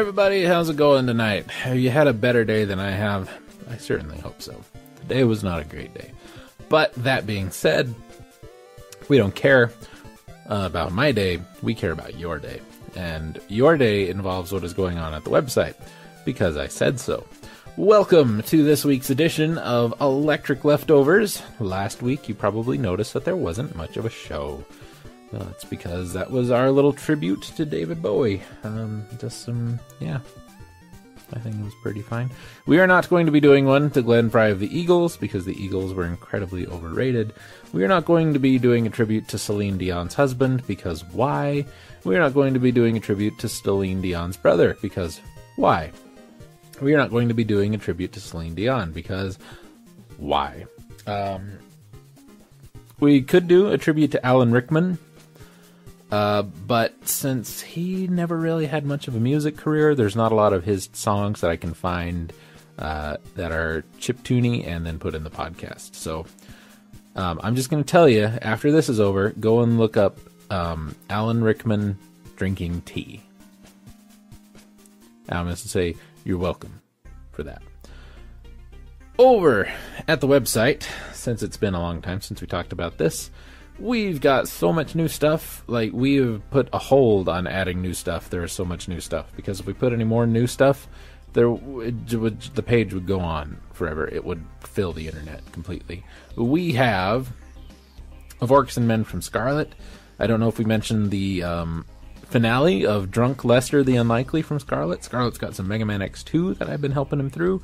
Everybody, how's it going tonight? Have you had a better day than I have? I certainly hope so. Today was not a great day. But that being said, we don't care uh, about my day, we care about your day. And your day involves what is going on at the website, because I said so. Welcome to this week's edition of Electric Leftovers. Last week, you probably noticed that there wasn't much of a show. Well, that's because that was our little tribute to David Bowie. Um, just some, yeah, I think it was pretty fine. We are not going to be doing one to Glenn Frey of the Eagles because the Eagles were incredibly overrated. We are not going to be doing a tribute to Celine Dion's husband because why? We are not going to be doing a tribute to Celine Dion's brother because why? We are not going to be doing a tribute to Celine Dion because why? Um, we could do a tribute to Alan Rickman uh, but since he never really had much of a music career, there's not a lot of his songs that I can find uh, that are chip tuney and then put in the podcast. So um, I'm just going to tell you after this is over, go and look up um, Alan Rickman drinking tea. I'm going to say you're welcome for that. Over at the website, since it's been a long time since we talked about this, we've got so much new stuff. Like we've put a hold on adding new stuff. There is so much new stuff because if we put any more new stuff, there would, the page would go on forever. It would fill the internet completely. We have of Orcs and Men from Scarlet. I don't know if we mentioned the um, finale of Drunk Lester the Unlikely from Scarlet. Scarlet's got some Mega Man X2 that I've been helping him through.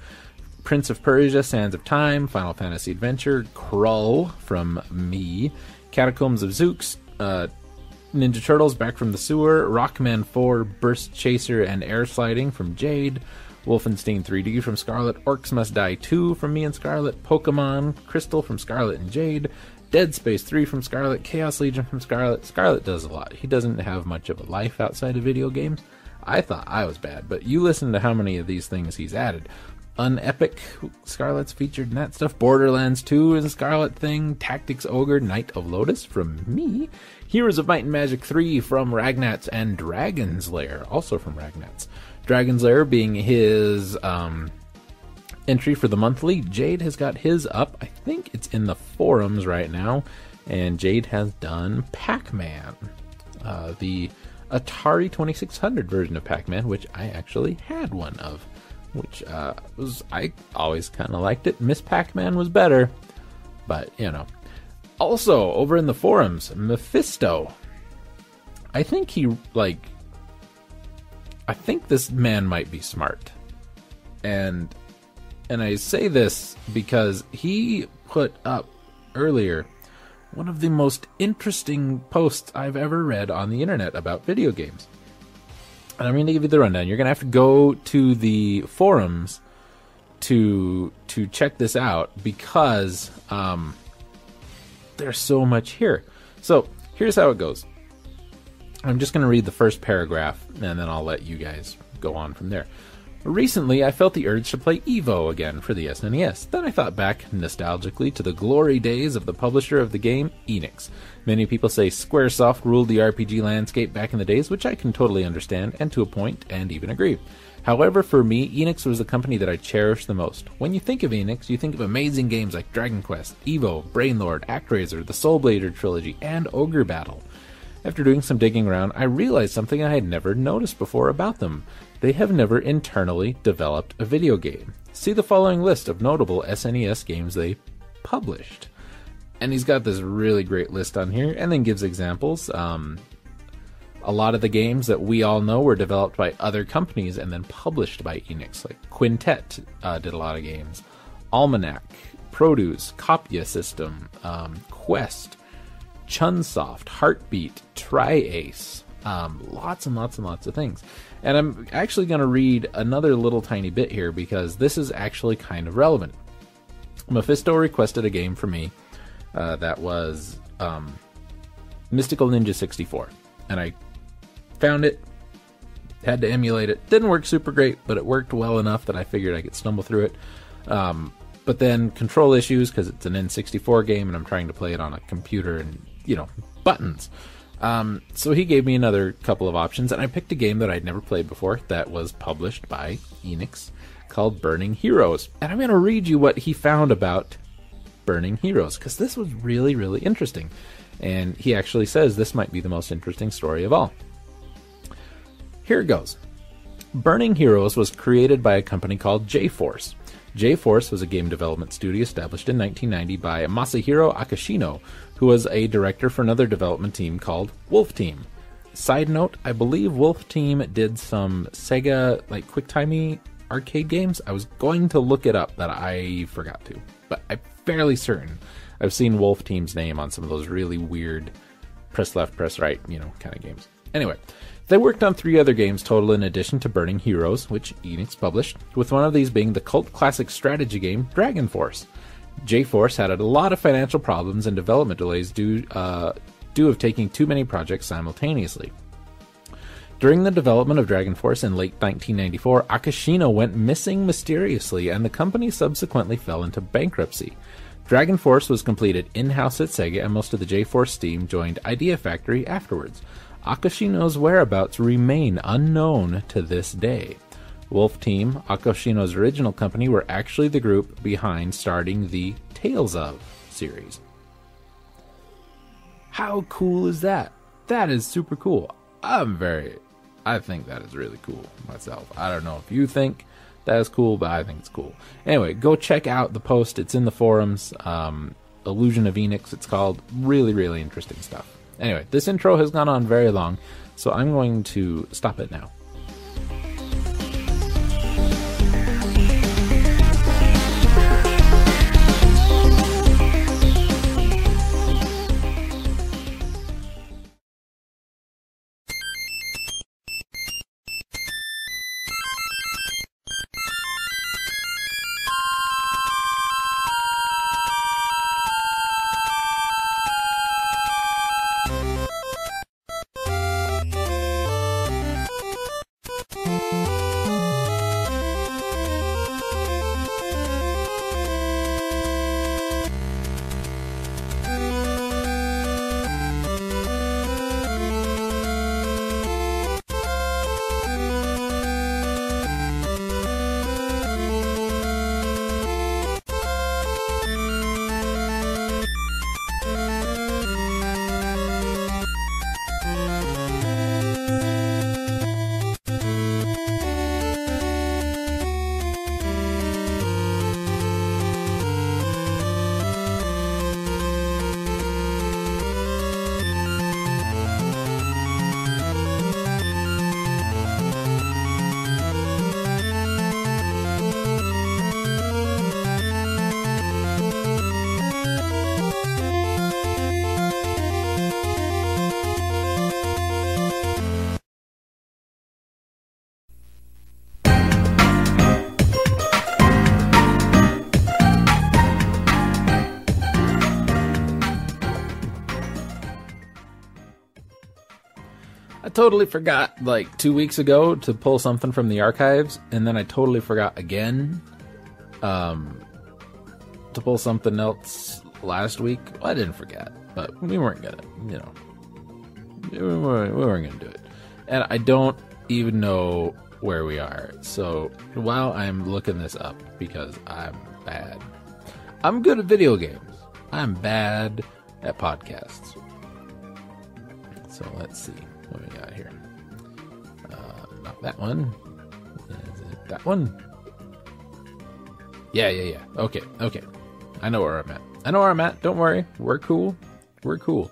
Prince of Persia, Sands of Time, Final Fantasy Adventure, Krull from me, Catacombs of Zooks, uh, Ninja Turtles Back from the Sewer, Rockman 4, Burst Chaser, and Air Sliding from Jade, Wolfenstein 3D from Scarlet, Orcs Must Die 2 from me and Scarlet, Pokemon Crystal from Scarlet and Jade, Dead Space 3 from Scarlet, Chaos Legion from Scarlet. Scarlet does a lot. He doesn't have much of a life outside of video games. I thought I was bad, but you listen to how many of these things he's added. Unepic, Scarlet's featured in that stuff. Borderlands 2 is a Scarlet thing. Tactics Ogre, Knight of Lodis from me. Heroes of Might and Magic 3 from Ragnats and Dragon's Lair, also from Ragnats. Dragon's Lair being his um, entry for the monthly. Jade has got his up. I think it's in the forums right now. And Jade has done Pac Man, uh, the Atari 2600 version of Pac Man, which I actually had one of which uh, was I always kind of liked it. Miss Pac-Man was better, but you know. Also, over in the forums, Mephisto. I think he like. I think this man might be smart, and and I say this because he put up earlier one of the most interesting posts I've ever read on the internet about video games. And I'm going to give you the rundown. You're going to have to go to the forums to to check this out because um, there's so much here. So here's how it goes. I'm just going to read the first paragraph and then I'll let you guys go on from there. Recently, I felt the urge to play Evo again for the SNES. Then I thought back nostalgically to the glory days of the publisher of the game, Enix. Many people say Squaresoft ruled the RPG landscape back in the days, which I can totally understand, and to a point, and even agree. However, for me, Enix was the company that I cherish the most. When you think of Enix, you think of amazing games like Dragon Quest, Evo, Brainlord, ActRaiser, the Soul Blazer trilogy, and Ogre Battle. After doing some digging around, I realized something I had never noticed before about them. They have never internally developed a video game. See the following list of notable SNES games they published and he's got this really great list on here, and then gives examples. Um, a lot of the games that we all know were developed by other companies and then published by Enix, like Quintet uh, did a lot of games, Almanic, Produce, Copya System, um, Quest, Chunsoft, Heartbeat, TriAce, um, lots and lots and lots of things. And I'm actually going to read another little tiny bit here because this is actually kind of relevant. Mephisto requested a game for me uh, that was um, Mystical Ninja 64. And I found it, had to emulate it. Didn't work super great, but it worked well enough that I figured I could stumble through it. Um, but then control issues because it's an N64 game and I'm trying to play it on a computer and, you know, buttons. Um, so he gave me another couple of options, and I picked a game that I'd never played before that was published by Enix called Burning Heroes. And I'm going to read you what he found about Burning Heroes because this was really, really interesting. And he actually says this might be the most interesting story of all. Here it goes. Burning Heroes was created by a company called J-Force. J-Force was a game development studio established in 1990 by Masahiro Akishino, who was a director for another development team called Wolf Team. Side note, I believe Wolf Team did some Sega like QuickTime arcade games. I was going to look it up, but I forgot to. But I'm fairly certain I've seen Wolf Team's name on some of those really weird press left, press right, you know, kind of games. Anyway, they worked on three other games total in addition to Burning Heroes, which Enix published, with one of these being the cult classic strategy game Dragon Force. J Force had a lot of financial problems and development delays due, uh, due of taking too many projects simultaneously. During the development of Dragon Force in late 1994, Akishino went missing mysteriously, and the company subsequently fell into bankruptcy. Dragon Force was completed in house at Sega, and most of the J Force team joined Idea Factory afterwards. Akishino's whereabouts remain unknown to this day. Wolf Team, Akishino's original company, were actually the group behind starting the Tales of series. How cool is that? That is super cool. I'm very, I think that is really cool myself. I don't know if you think that is cool, but I think it's cool. Anyway, go check out the post. It's in the forums. Um, Illusion of Enix, it's called. Really, really interesting stuff. Anyway, this intro has gone on very long, so I'm going to stop it now. Totally forgot like two weeks ago to pull something from the archives, and then I totally forgot again um, to pull something else last week. Well, I didn't forget, but we weren't gonna, you know, we weren't, we weren't gonna do it. And I don't even know where we are. So while I'm looking this up, because I'm bad, I'm good at video games. I'm bad at podcasts. So let's see what we got here. Uh, not that one. That one? Yeah, yeah, yeah. Okay, okay. I know where I'm at. I know where I'm at. Don't worry. We're cool. We're cool.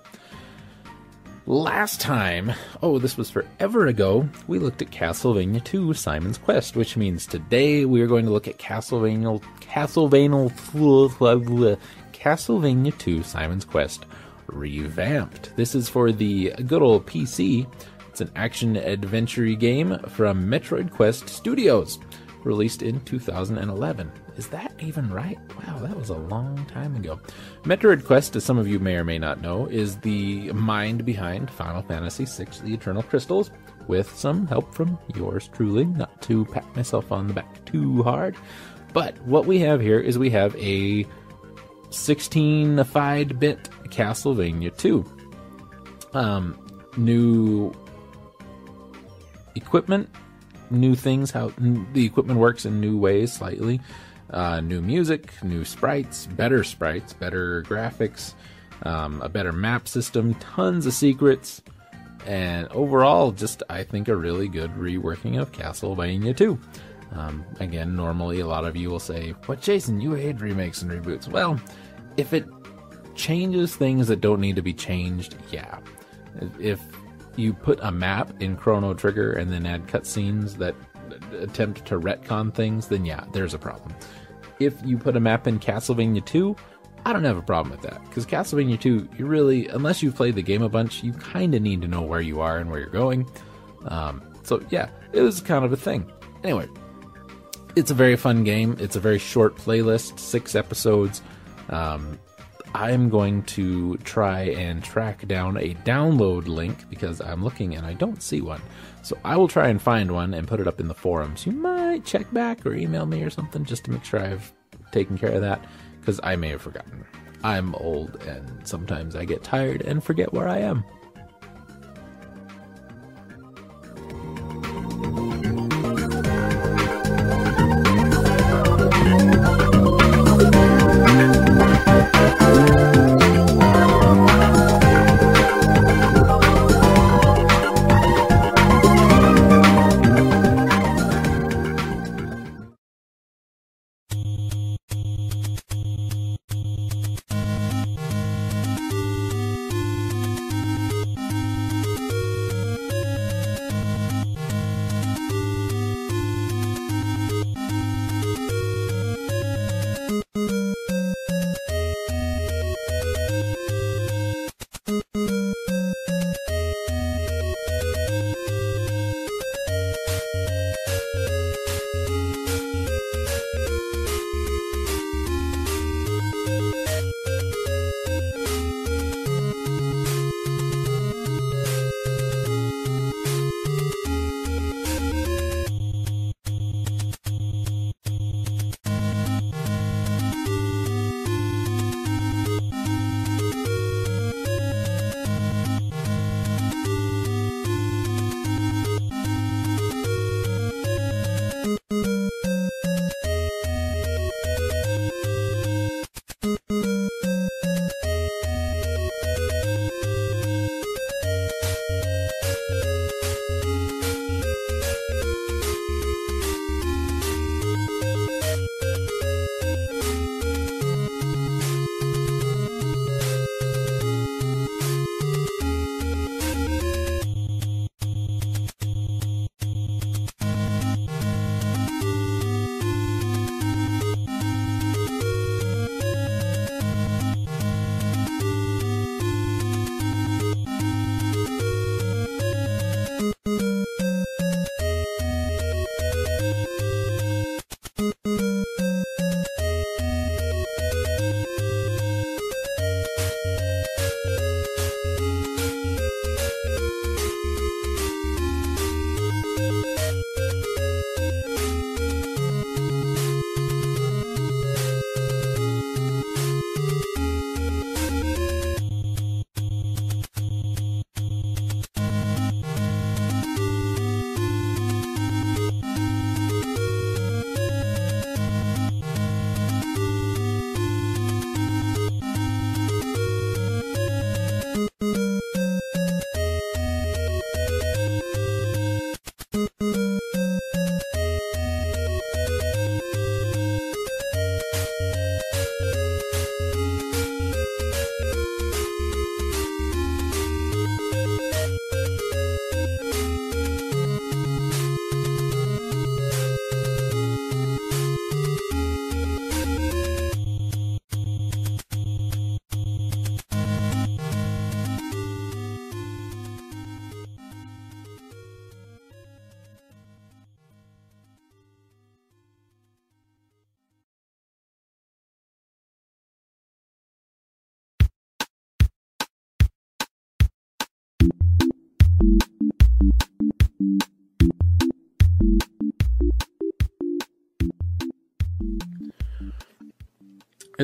Last time, oh, this was forever ago, we looked at Castlevania 2 Simon's Quest, which means today we are going to look at Castlevania Castlevania Castlevania 2 Simon's Quest revamped. This is for the good old PC. It's an action adventure game from Metroid Quest Studios, released in 2011. Is that even right? Wow, that was a long time ago. Metroid Quest, as some of you may or may not know, is the mind behind Final Fantasy VI The Eternal Crystals, with some help from yours truly, not to pat myself on the back too hard. But what we have here is we have a 16-ified bit Castlevania 2. Um, new equipment, new things, how the equipment works in new ways slightly. Uh, new music, new sprites, better sprites, better graphics, um, a better map system, tons of secrets, and overall, just I think a really good reworking of Castlevania 2. Um, again, normally a lot of you will say, "But Jason, you hate remakes and reboots." Well, if it changes things that don't need to be changed, yeah. If you put a map in Chrono Trigger and then add cutscenes that attempt to retcon things, then yeah, there's a problem. If you put a map in Castlevania 2, I don't have a problem with that because Castlevania 2, you really, unless you've played the game a bunch, you kind of need to know where you are and where you're going. Um, so yeah, it was kind of a thing. Anyway, it's a very fun game. It's a very short playlist, six episodes. Um, I'm going to try and track down a download link because I'm looking and I don't see one. So I will try and find one and put it up in the forums. You might check back or email me or something just to make sure I've taken care of that because I may have forgotten. I'm old and sometimes I get tired and forget where I am.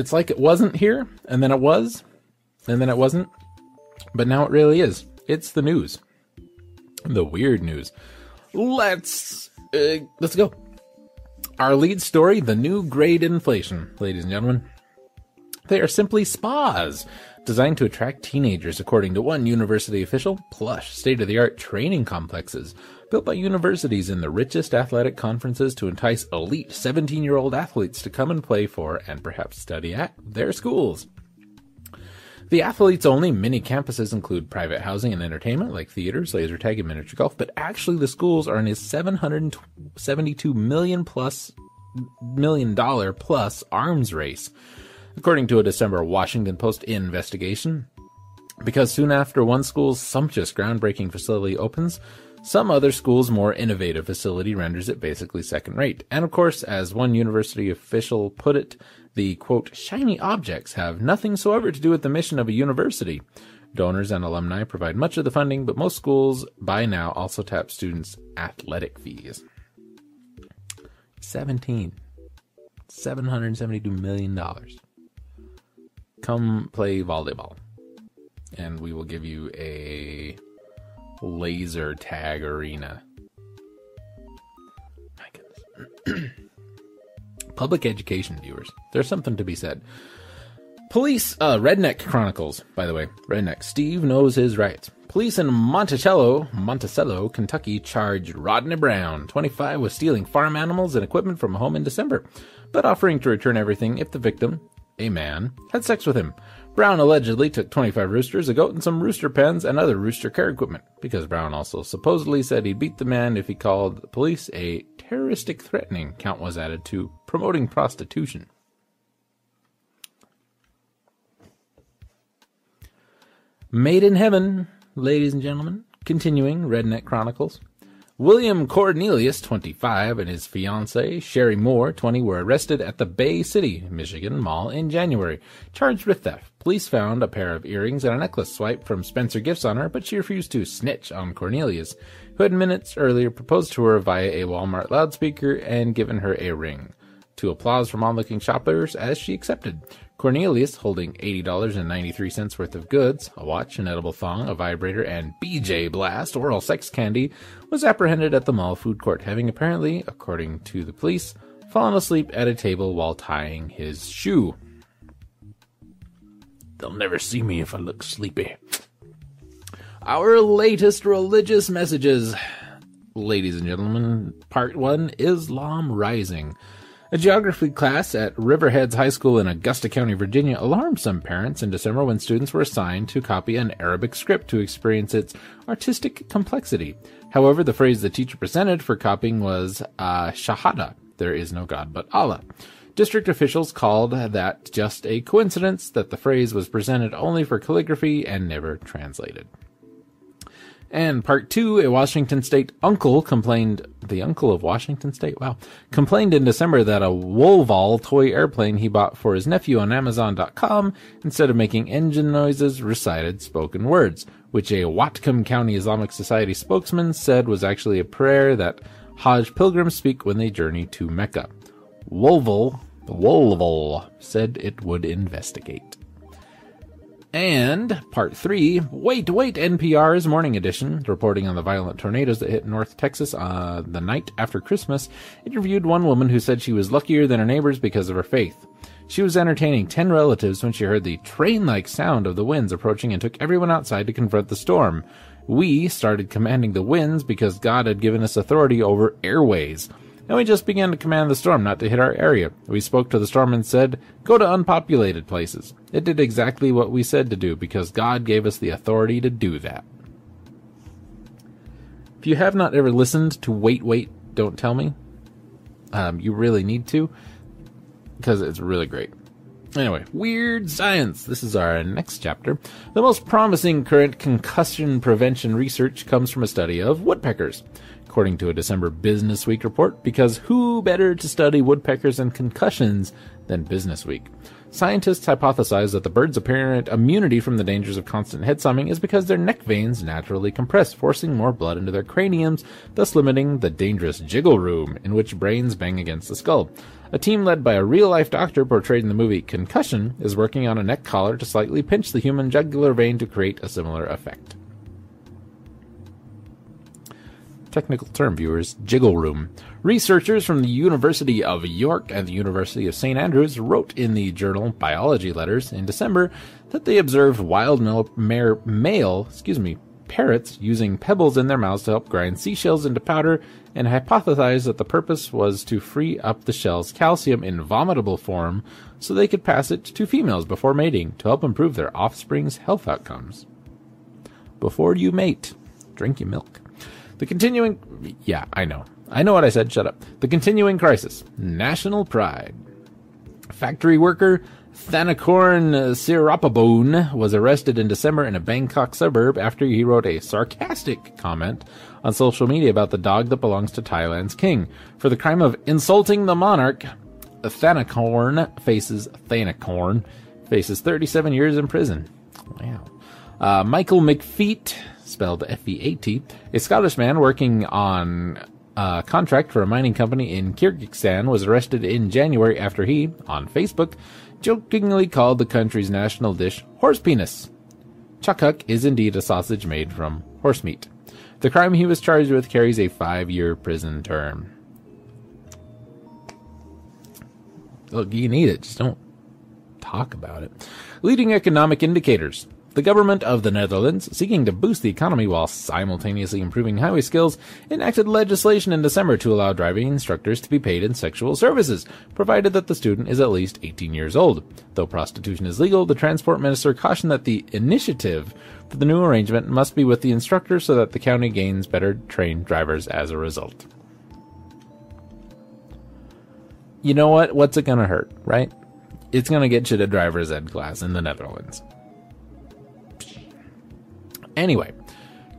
It's like it wasn't here, and then it was, and then it wasn't, but now it really is. It's the news. The weird news. Let's uh, let's go. Our lead story, the new grade inflation, ladies and gentlemen. They are simply spas designed to attract teenagers, according to one university official. Plush, state of the art training complexes built by universities in the richest athletic conferences to entice elite 17 year old athletes to come and play for and perhaps study at their schools. The athletes only mini campuses include private housing and entertainment like theaters, laser tag, and miniature golf, but actually the schools are in a 772 million plus million dollar plus arms race, according to a December Washington Post investigation. Because soon after one school's sumptuous groundbreaking facility opens, some other school's more innovative facility renders it basically second rate. And of course, as one university official put it, the quote, shiny objects have nothing soever to do with the mission of a university. Donors and alumni provide much of the funding, but most schools by now also tap students' athletic fees. 17. $772 million. Come play volleyball. And we will give you a laser tag arena. My goodness. Public education viewers. There's something to be said. Police, uh, Redneck Chronicles, by the way. Redneck. Steve knows his rights. Police in Monticello, Monticello, Kentucky charged Rodney Brown, 25, with stealing farm animals and equipment from a home in December, but offering to return everything if the victim, a man, had sex with him. Brown allegedly took 25 roosters, a goat, and some rooster pens and other rooster care equipment, because Brown also supposedly said he'd beat the man if he called the police a terroristic threatening count was added to promoting prostitution. Made in Heaven, ladies and gentlemen. Continuing Redneck Chronicles. William Cornelius, 25, and his fiancee, Sherry Moore, 20, were arrested at the Bay City, Michigan Mall in January, charged with theft. Police found a pair of earrings and a necklace swipe from Spencer Gifts on her, but she refused to snitch on Cornelius, who had minutes earlier proposed to her via a Walmart loudspeaker and given her a ring. To applause from onlooking shoppers as she accepted. Cornelius, holding $80.93 worth of goods, a watch, an edible thong, a vibrator, and BJ Blast, oral sex candy, was apprehended at the mall food court, having apparently, according to the police, fallen asleep at a table while tying his shoe. They'll never see me if I look sleepy. Our latest religious messages, ladies and gentlemen, part one Islam Rising. A geography class at Riverheads High School in Augusta County, Virginia alarmed some parents in December when students were assigned to copy an Arabic script to experience its artistic complexity. However, the phrase the teacher presented for copying was uh, Shahada, there is no God but Allah. District officials called that just a coincidence that the phrase was presented only for calligraphy and never translated. And part two, a Washington State uncle complained, the uncle of Washington State, wow, complained in December that a Wolval toy airplane he bought for his nephew on Amazon.com, instead of making engine noises, recited spoken words, which a Whatcom County Islamic Society spokesman said was actually a prayer that Hajj pilgrims speak when they journey to Mecca. Wolval, Wolval said it would investigate. And part three, wait, wait, NPR's morning edition, reporting on the violent tornadoes that hit North Texas uh, the night after Christmas, interviewed one woman who said she was luckier than her neighbors because of her faith. She was entertaining ten relatives when she heard the train-like sound of the winds approaching and took everyone outside to confront the storm. We started commanding the winds because God had given us authority over airways and we just began to command the storm not to hit our area. We spoke to the storm and said, Go to unpopulated places. It did exactly what we said to do because God gave us the authority to do that. If you have not ever listened to Wait, Wait, Don't Tell Me, um, you really need to because it's really great. Anyway, weird science. This is our next chapter. The most promising current concussion prevention research comes from a study of woodpeckers according to a December Business Week report, because who better to study woodpeckers and concussions than Business Week? Scientists hypothesize that the bird's apparent immunity from the dangers of constant head summing is because their neck veins naturally compress, forcing more blood into their craniums, thus limiting the dangerous jiggle room in which brains bang against the skull. A team led by a real life doctor portrayed in the movie Concussion is working on a neck collar to slightly pinch the human jugular vein to create a similar effect. Technical term, viewers, jiggle room. Researchers from the University of York and the University of St. Andrews wrote in the journal Biology Letters in December that they observed wild male, male excuse me, parrots using pebbles in their mouths to help grind seashells into powder and hypothesized that the purpose was to free up the shell's calcium in vomitable form so they could pass it to females before mating to help improve their offspring's health outcomes. Before you mate, drink your milk. The continuing. Yeah, I know. I know what I said. Shut up. The continuing crisis. National pride. Factory worker Thanakorn Siripaiboon was arrested in December in a Bangkok suburb after he wrote a sarcastic comment on social media about the dog that belongs to Thailand's king. For the crime of insulting the monarch, Thanakorn faces Thanakorn faces 37 years in prison. Wow. Uh, Michael McFeat, spelled F-E-A-T, a Scottish man working on a contract for a mining company in Kyrgyzstan, was arrested in January after he, on Facebook, jokingly called the country's national dish horse penis. Chuchuk is indeed a sausage made from horse meat. The crime he was charged with carries a five year prison term. Look, you need it, just don't talk about it. Leading economic indicators. The government of the Netherlands, seeking to boost the economy while simultaneously improving highway skills, enacted legislation in December to allow driving instructors to be paid in sexual services, provided that the student is at least 18 years old. Though prostitution is legal, the transport minister cautioned that the initiative for the new arrangement must be with the instructor so that the county gains better trained drivers as a result. You know what? What's it to hurt, right? It's to get you to driver's ed class in the Netherlands. Anyway,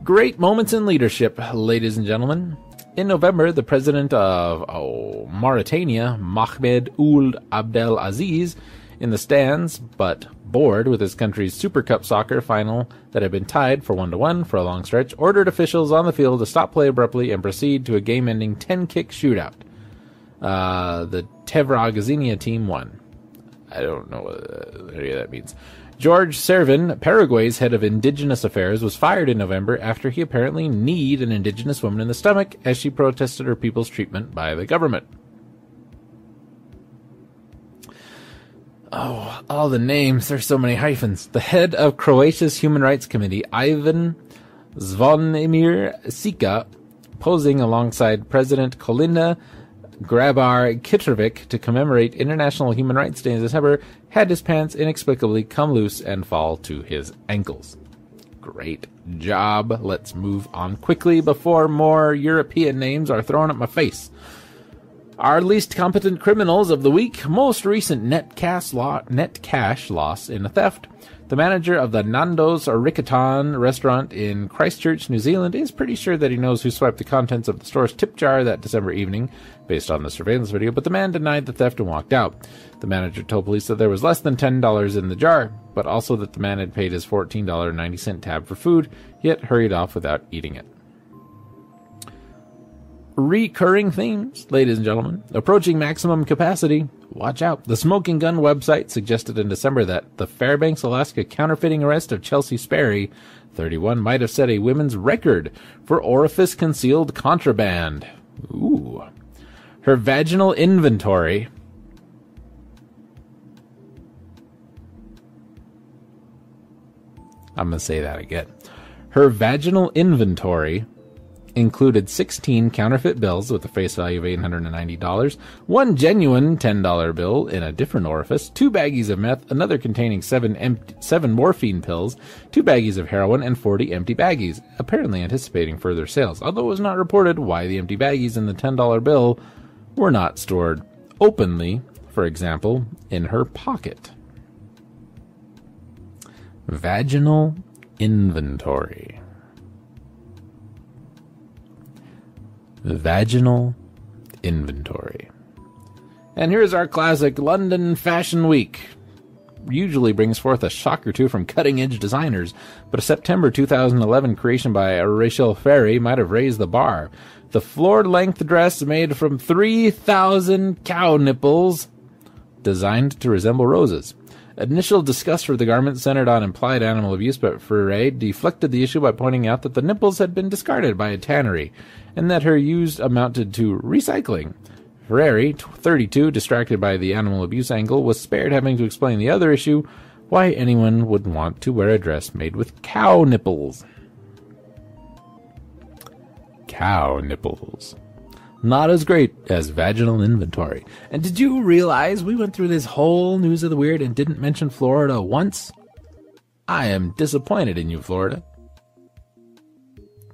great moments in leadership, ladies and gentlemen. In November, the president of oh, Mauritania, Mohamed Ould Abdel Aziz, in the stands, but bored with his country's Super Cup soccer final that had been tied for 1 to 1 for a long stretch, ordered officials on the field to stop play abruptly and proceed to a game ending 10 kick shootout. Uh, the Tevra Gazinia team won. I don't know what of that means. George Servin, Paraguay's head of indigenous affairs, was fired in November after he apparently kneed an indigenous woman in the stomach as she protested her people's treatment by the government. Oh, all the names. There's so many hyphens. The head of Croatia's Human Rights Committee, Ivan Zvonimir Sika, posing alongside President Kolinda Grabar Kitrovic to commemorate International Human Rights Day in December, had his pants inexplicably come loose and fall to his ankles. Great job. Let's move on quickly before more European names are thrown at my face. Our least competent criminals of the week, most recent net cash, lo- net cash loss in a theft, the manager of the Nando's Riccarton restaurant in Christchurch, New Zealand, is pretty sure that he knows who swiped the contents of the store's tip jar that December evening, based on the surveillance video, but the man denied the theft and walked out. The manager told police that there was less than $10 in the jar, but also that the man had paid his $14.90 tab for food, yet hurried off without eating it recurring themes, ladies and gentlemen. Approaching maximum capacity. Watch out. The Smoking Gun website suggested in December that the Fairbanks, Alaska counterfeiting arrest of Chelsea Sperry, 31, might have set a women's record for orifice concealed contraband. Ooh. Her vaginal inventory. I'm going to say that again. Her vaginal inventory included 16 counterfeit bills with a face value of $890, one genuine $10 bill in a different orifice, two baggies of meth, another containing seven, empty, seven morphine pills, two baggies of heroin, and 40 empty baggies, apparently anticipating further sales, although it was not reported why the empty baggies in the $10 bill were not stored openly, for example, in her pocket. Vaginal inventory. Vaginal Inventory. And here's our classic London Fashion Week. Usually brings forth a shock or two from cutting edge designers, but a September 2011 creation by Rachel Freire might have raised the bar. The floor length dress made from 3,000 cow nipples, designed to resemble roses. Initial disgust for the garment centered on implied animal abuse, but Freire deflected the issue by pointing out that the nipples had been discarded by a tannery, and that her use amounted to recycling. Ferrari, 32, distracted by the animal abuse angle, was spared having to explain the other issue why anyone would want to wear a dress made with cow nipples. Cow nipples. Not as great as vaginal inventory. And did you realize we went through this whole news of the weird and didn't mention Florida once? I am disappointed in you, Florida.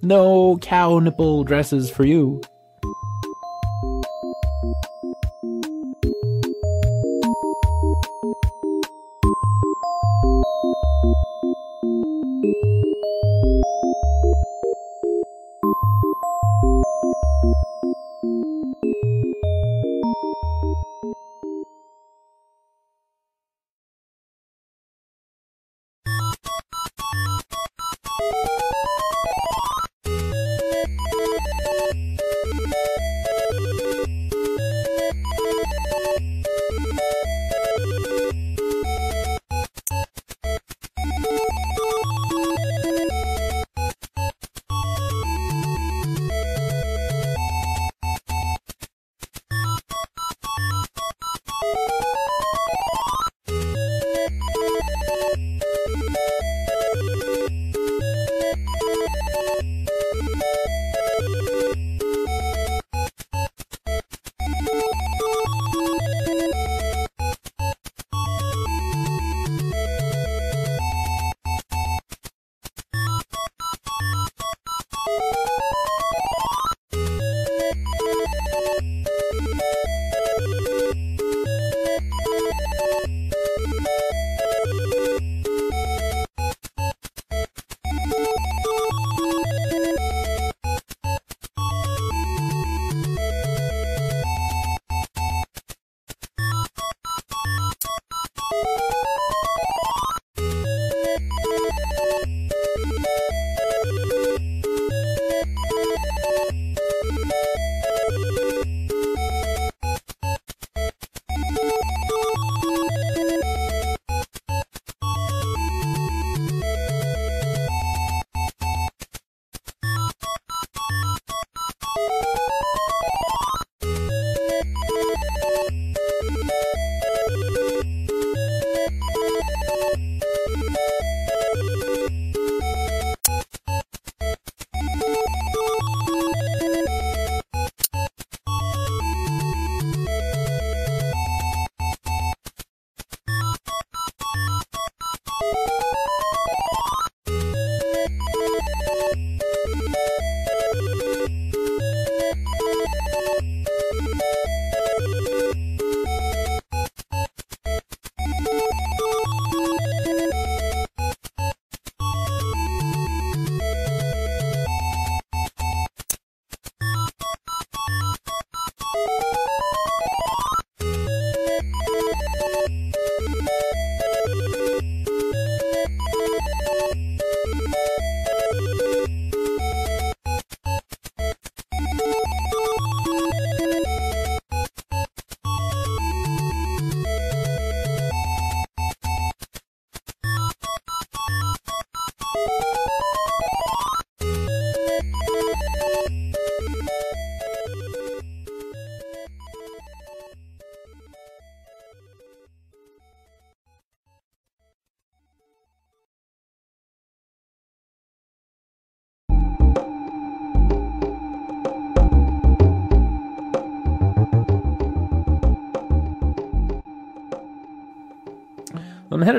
No cow nipple dresses for you.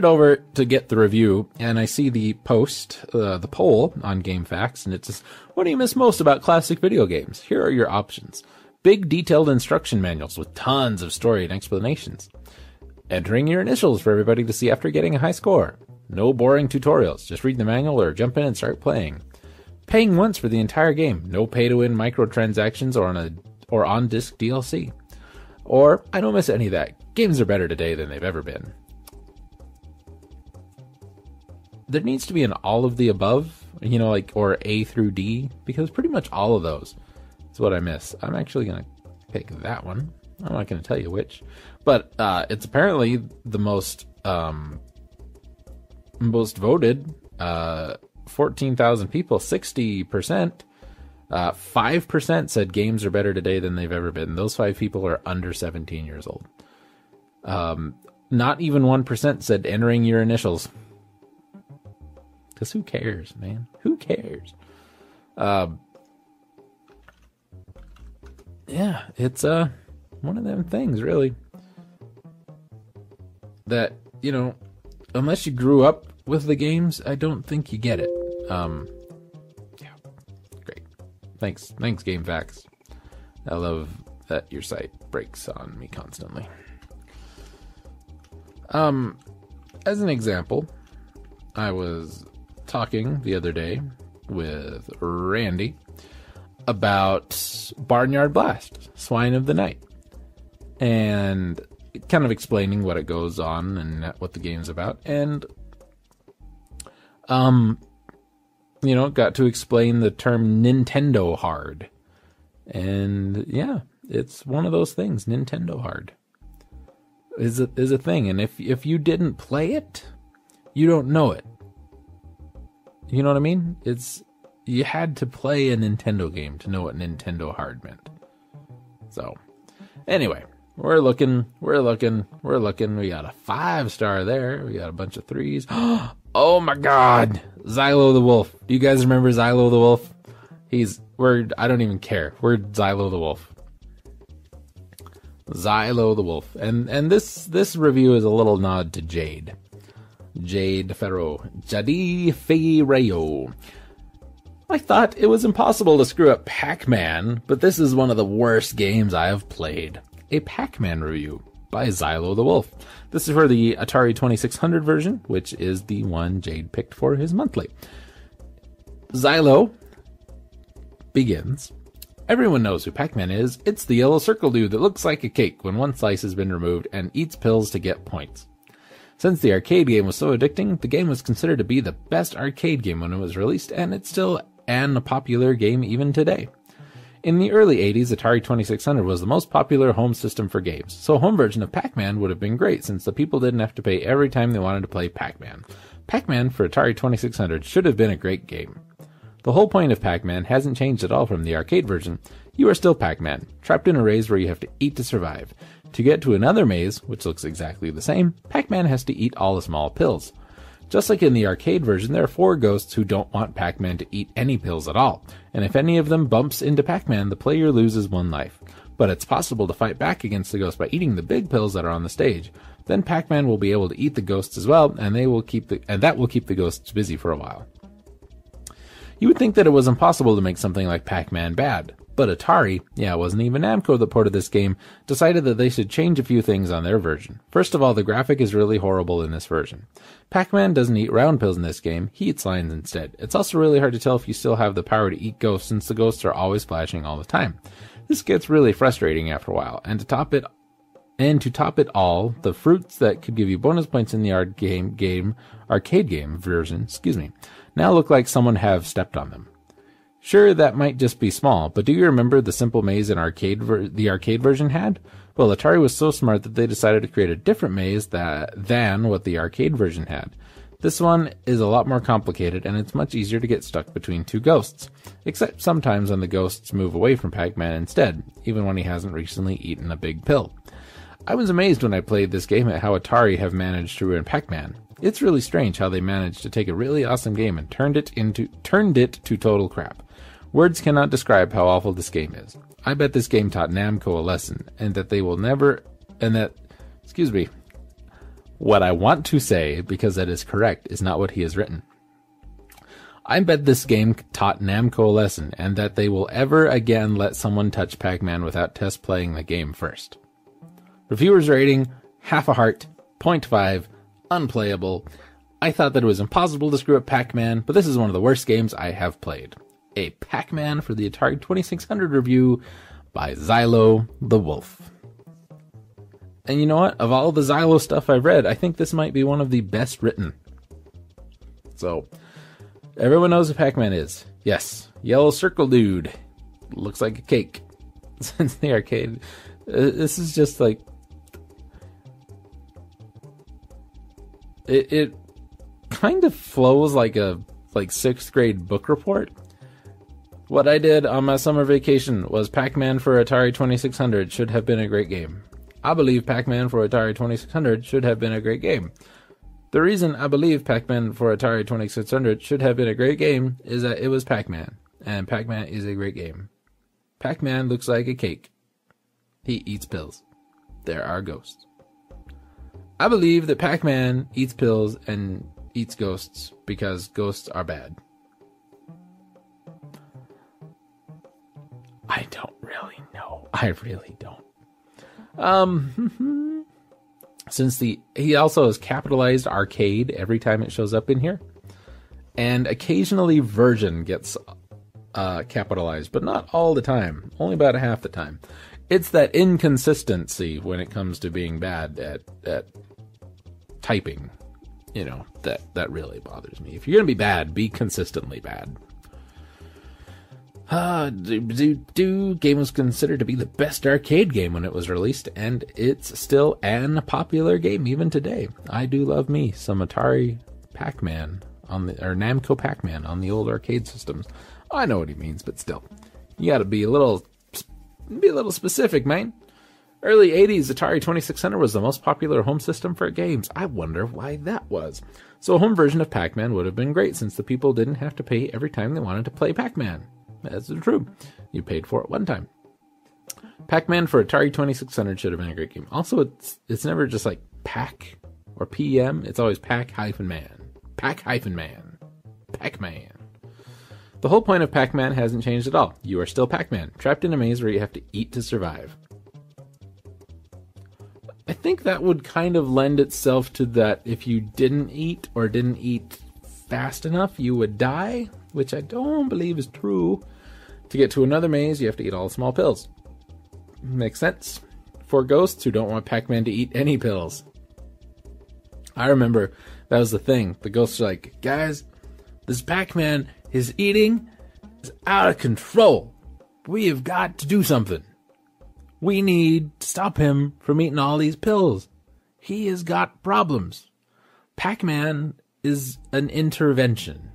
Headed over to get the review, and I see the post, uh, the poll on GameFAQs, and it says, "What do you miss most about classic video games? Here are your options: big, detailed instruction manuals with tons of story and explanations, entering your initials for everybody to see after getting a high score, no boring tutorials, just read the manual or jump in and start playing, paying once for the entire game, no pay-to-win microtransactions or on a or on disc DLC." Or, I don't miss any of that. Games are better today than they've ever been. There needs to be an all of the above, you know, like or A through D, because pretty much all of those is what I miss. I'm actually gonna pick that one. I'm not gonna tell you which, but uh, it's apparently the most Um, most voted, uh, 14,000 people, 60%. Uh, 5% said games are better today than they've ever been. Those five people are under 17 years old. Um, not even 1% said entering your initials. Because who cares, man? Who cares? Um, yeah, it's uh, one of them things, really. That, you know, unless you grew up with the games, I don't think you get it. Um, yeah, great. Thanks, thanks, GameFAQs. I love that your site breaks on me constantly. Um, as an example, I was talking the other day with Randy about Barnyard Blast, Swine of the Night, and kind of explaining what it goes on and what the game's about. And, um, you know, got to explain the term Nintendo hard. And yeah, it's one of those things, Nintendo hard. Is a, is a thing, and if if you didn't play it, you don't know it. You know what I mean? It's you had to play a Nintendo game to know what Nintendo hard meant. So, anyway, we're looking, we're looking, we're looking. We got a five star there. We got a bunch of threes. oh my god, Xylo the Wolf. Do you guys remember Xylo the Wolf? He's we're I don't even care. We're Xylo the Wolf. Xylo the Wolf. And and this this review is a little nod to Jade. Jade Farrow. Jadi Ferreo. I thought it was impossible to screw up Pac Man, but this is one of the worst games I have played. A Pac Man review by Xylo the Wolf. This is for the Atari 2600 version, which is the one Jade picked for his monthly. Xylo begins. Everyone knows who Pac Man is. It's the yellow circle dude that looks like a cake when one slice has been removed and eats pills to get points. Since the arcade game was so addicting, the game was considered to be the best arcade game when it was released, and it's still an popular game even today. In the early 80s, Atari 2600 was the most popular home system for games, so a home version of Pac-Man would have been great since the people didn't have to pay every time they wanted to play Pac-Man. Pac-Man for Atari 2600 should have been a great game. The whole point of Pac-Man hasn't changed at all from the arcade version. You are still Pac-Man, trapped in a maze where you have to eat to survive. To get to another maze, which looks exactly the same, Pac-Man has to eat all the small pills. Just like in the arcade version, there are four ghosts who don't want Pac-Man to eat any pills at all, and if any of them bumps into Pac-Man, the player loses one life. But it's possible to fight back against the ghost by eating the big pills that are on the stage. Then Pac-Man will be able to eat the ghosts as well, and they will keep the and that will keep the ghosts busy for a while. You would think that it was impossible to make something like Pac-Man bad, but Atari, yeah, it wasn't even Namco that ported this game, decided that they should change a few things on their version. First of all, the graphic is really horrible in this version. Pac-Man doesn't eat round pills in this game, he eats lines instead. It's also really hard to tell if you still have the power to eat ghosts since the ghosts are always flashing all the time. This gets really frustrating after a while, and to top it and to top it all, the fruits that could give you bonus points in the arcade game, game arcade game version, excuse me, now look like someone have stepped on them. Sure, that might just be small, but do you remember the simple maze in arcade ver- the arcade version had? Well, Atari was so smart that they decided to create a different maze that than what the arcade version had. This one is a lot more complicated, and it's much easier to get stuck between two ghosts. Except sometimes when the ghosts move away from Pac-Man instead, even when he hasn't recently eaten a big pill. I was amazed when I played this game at how Atari have managed to ruin Pac-Man. It's really strange how they managed to take a really awesome game and turned it into turned it to total crap. Words cannot describe how awful this game is. I bet this game taught Namco a lesson, and that they will never, and that, excuse me, what I want to say, because that is correct, is not what he has written. I bet this game taught Namco a lesson, and that they will ever again let someone touch Pac-Man without test playing the game first. Reviewers rating, half a heart, 0.5, unplayable. I thought that it was impossible to screw up Pac-Man, but this is one of the worst games I have played a Pac Man for the Atari 2600 review by Xylo the Wolf. And you know what? Of all the Xylo stuff I've read, I think this might be one of the best written. So, everyone knows who Pac Man is. Yes, yellow circle dude. Looks like a cake. Since the arcade. Uh, this is just like. It, it kind of flows like a like sixth grade book report. What I did on my summer vacation was Pac-Man for Atari 2600 should have been a great game. I believe Pac-Man for Atari 2600 should have been a great game. The reason I believe Pac-Man for Atari 2600 should have been a great game is that it was Pac-Man, and Pac-Man is a great game. Pac-Man looks like a cake. He eats pills. There are ghosts. I believe that Pac-Man eats pills and eats ghosts because ghosts are bad. I really don't. Um, since the he also has capitalized arcade every time it shows up in here, and occasionally virgin gets uh, capitalized, but not all the time. Only about half the time. It's that inconsistency when it comes to being bad at at typing. You know that that really bothers me. If you're gonna be bad, be consistently bad. Uh, do, do, do game was considered to be the best arcade game when it was released, and it's still an popular game even today. I do love me some Atari Pac-Man on the or Namco Pac-Man on the old arcade systems. I know what he means, but still, you got to be a little be a little specific, man. Early 80s, Atari 2600 was the most popular home system for games. I wonder why that was. So, a home version of Pac Man would have been great since the people didn't have to pay every time they wanted to play Pac Man. That's true. You paid for it one time. Pac-Man for Atari 2600 should have been a great game. Also, it's it's never just like Pac or PM. It's always Pac hyphen man. Pac hyphen man. Pac-Man. The whole point of Pac-Man hasn't changed at all. You are still Pac-Man, trapped in a maze where you have to eat to survive. I think that would kind of lend itself to that if you didn't eat or didn't eat fast enough, you would die, which I don't believe is true. To get to another maze, you have to eat all the small pills. Makes sense. For ghosts who don't want Pac Man to eat any pills. I remember that was the thing. The ghosts are like, guys, this Pac Man is eating is out of control. We have got to do something. We need to stop him from eating all these pills. He has got problems. Pac Man is an intervention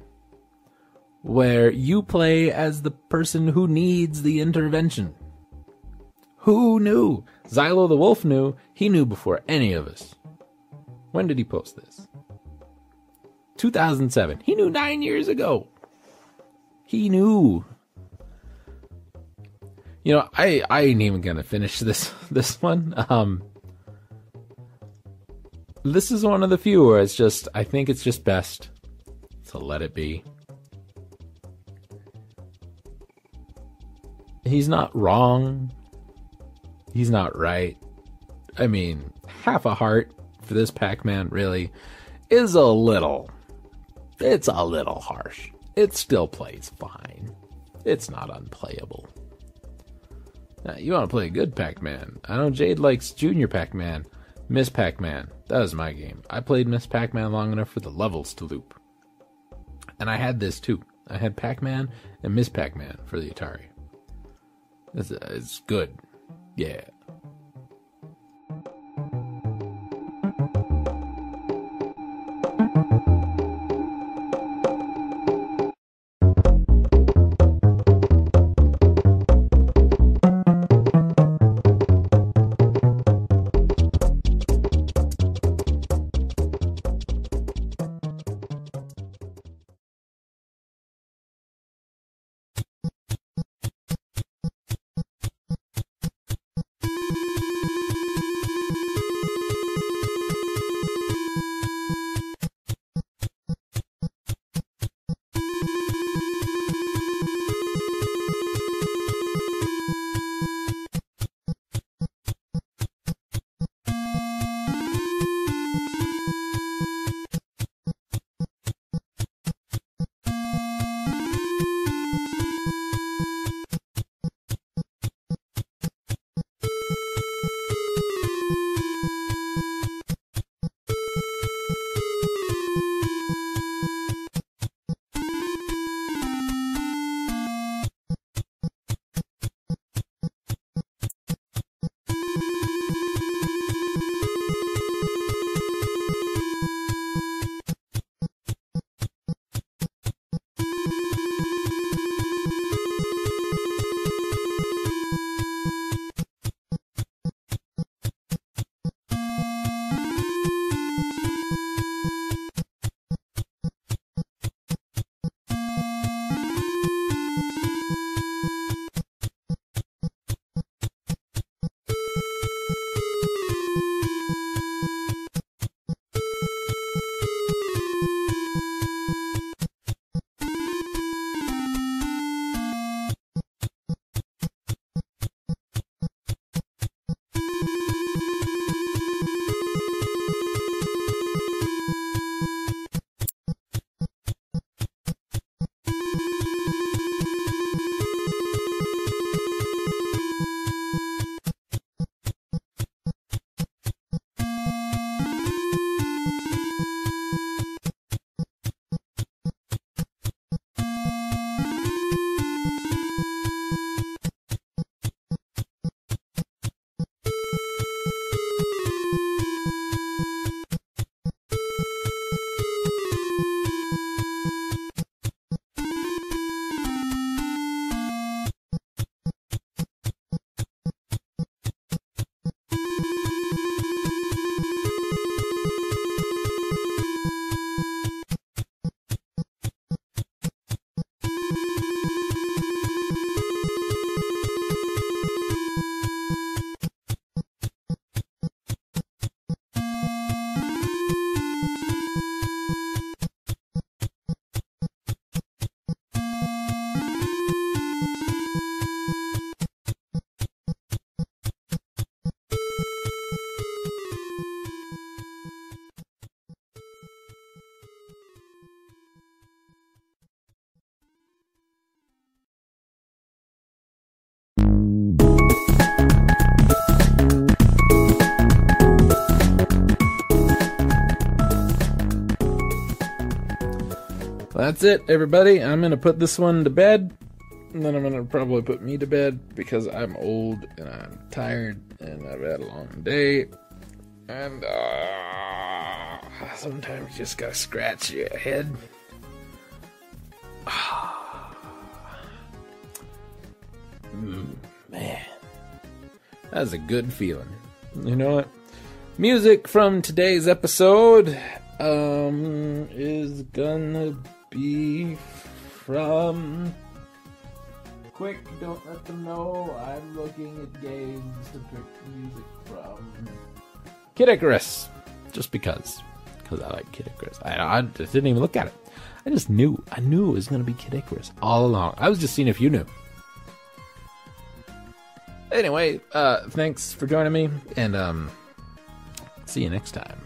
where you play as the person who needs the intervention. Who knew? Xylo the Wolf knew. He knew before any of us. When did he post this? 2007. He knew nine years ago. He knew. You know, I I ain't even gonna finish this this one. Um, this is one of the few where it's just I think it's just best to let it be. He's not wrong. He's not right. I mean, half a heart for this Pac Man really is a little. It's a little harsh. It still plays fine. It's not unplayable. Now, you want to play a good Pac Man. I know Jade likes Junior Pac Man. Miss Pac Man. That was my game. I played Miss Pac Man long enough for the levels to loop. And I had this too. I had Pac Man and Miss Pac Man for the Atari. It's, it's good. Yeah. That's it, everybody. I'm gonna put this one to bed. And then I'm gonna probably put me to bed because I'm old and I'm tired and I've had a long day. And uh, sometimes you just gotta scratch your head. Man, that's a good feeling. You know what? Music from today's episode um is gonna be from quick don't let them know i'm looking at games to pick music from. Kid icarus. Just because. Because i like kid icarus. I, I just didn't even look at it. I just knew. I knew it was gonna be kid icarus all along. I was just seeing if you knew. Anyway uh thanks for joining me and um see you next time